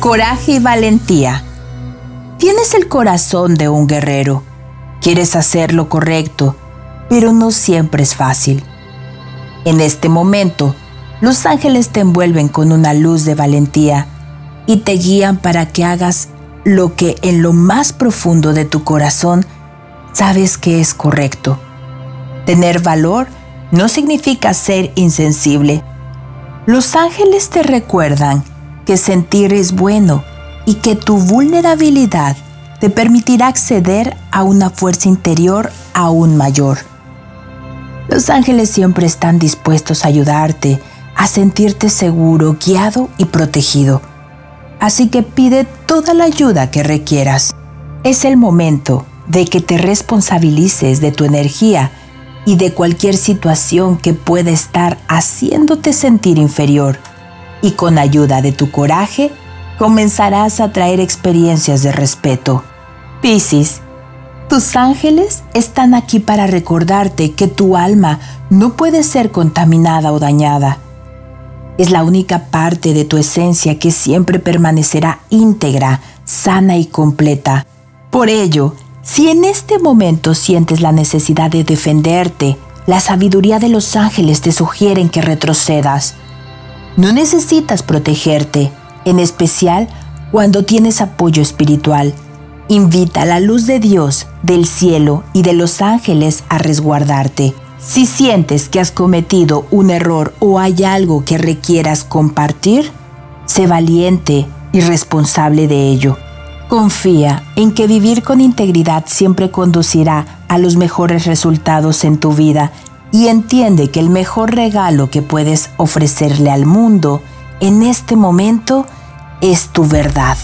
Coraje y valentía. Tienes el corazón de un guerrero. Quieres hacer lo correcto, pero no siempre es fácil. En este momento, los ángeles te envuelven con una luz de valentía y te guían para que hagas lo que en lo más profundo de tu corazón sabes que es correcto. Tener valor no significa ser insensible. Los ángeles te recuerdan que sentir es bueno y que tu vulnerabilidad te permitirá acceder a una fuerza interior aún mayor. Los ángeles siempre están dispuestos a ayudarte a sentirte seguro, guiado y protegido. Así que pide toda la ayuda que requieras. Es el momento de que te responsabilices de tu energía y de cualquier situación que pueda estar haciéndote sentir inferior. Y con ayuda de tu coraje, comenzarás a traer experiencias de respeto. Piscis, tus ángeles están aquí para recordarte que tu alma no puede ser contaminada o dañada. Es la única parte de tu esencia que siempre permanecerá íntegra, sana y completa. Por ello, si en este momento sientes la necesidad de defenderte, la sabiduría de los ángeles te sugieren que retrocedas. No necesitas protegerte, en especial cuando tienes apoyo espiritual. Invita a la luz de Dios, del cielo y de los ángeles a resguardarte. Si sientes que has cometido un error o hay algo que requieras compartir, sé valiente y responsable de ello. Confía en que vivir con integridad siempre conducirá a los mejores resultados en tu vida y entiende que el mejor regalo que puedes ofrecerle al mundo en este momento es tu verdad.